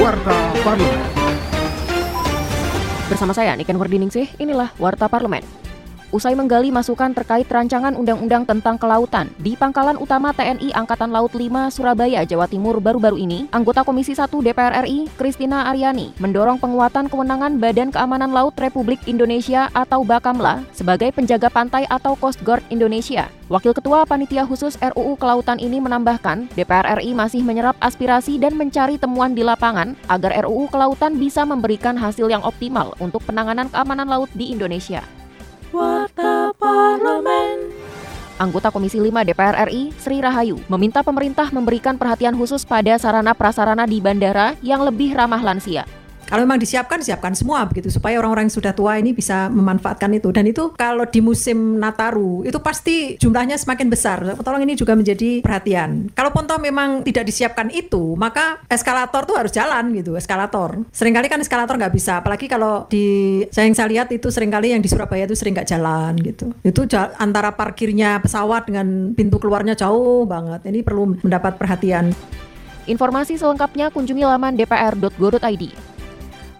Warta Parlemen. Bersama saya Niken Wardiningsih, inilah Warta Parlemen. Usai menggali masukan terkait rancangan undang-undang tentang kelautan di Pangkalan Utama TNI Angkatan Laut 5 Surabaya, Jawa Timur baru-baru ini, anggota Komisi 1 DPR RI, Kristina Aryani, mendorong penguatan kewenangan Badan Keamanan Laut Republik Indonesia atau Bakamla sebagai penjaga pantai atau Coast Guard Indonesia. Wakil Ketua Panitia Khusus RUU Kelautan ini menambahkan, DPR RI masih menyerap aspirasi dan mencari temuan di lapangan agar RUU Kelautan bisa memberikan hasil yang optimal untuk penanganan keamanan laut di Indonesia. Anggota Komisi 5 DPR RI, Sri Rahayu, meminta pemerintah memberikan perhatian khusus pada sarana prasarana di bandara yang lebih ramah lansia. Kalau memang disiapkan, siapkan semua begitu supaya orang-orang yang sudah tua ini bisa memanfaatkan itu. Dan itu kalau di musim Nataru itu pasti jumlahnya semakin besar. Tolong ini juga menjadi perhatian. Kalau ponto memang tidak disiapkan itu, maka eskalator tuh harus jalan gitu, eskalator. Seringkali kan eskalator nggak bisa, apalagi kalau di saya yang saya lihat itu sering kali yang di Surabaya itu sering nggak jalan gitu. Itu antara parkirnya pesawat dengan pintu keluarnya jauh banget. Ini perlu mendapat perhatian. Informasi selengkapnya kunjungi laman dpr.go.id.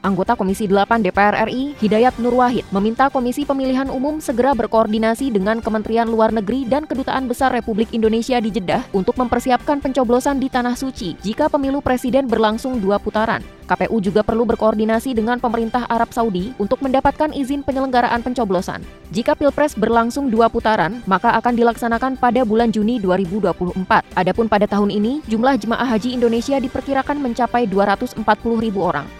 Anggota Komisi 8 DPR RI, Hidayat Nur Wahid, meminta Komisi Pemilihan Umum segera berkoordinasi dengan Kementerian Luar Negeri dan Kedutaan Besar Republik Indonesia di Jeddah untuk mempersiapkan pencoblosan di Tanah Suci jika pemilu presiden berlangsung dua putaran. KPU juga perlu berkoordinasi dengan pemerintah Arab Saudi untuk mendapatkan izin penyelenggaraan pencoblosan. Jika Pilpres berlangsung dua putaran, maka akan dilaksanakan pada bulan Juni 2024. Adapun pada tahun ini, jumlah jemaah haji Indonesia diperkirakan mencapai 240 ribu orang.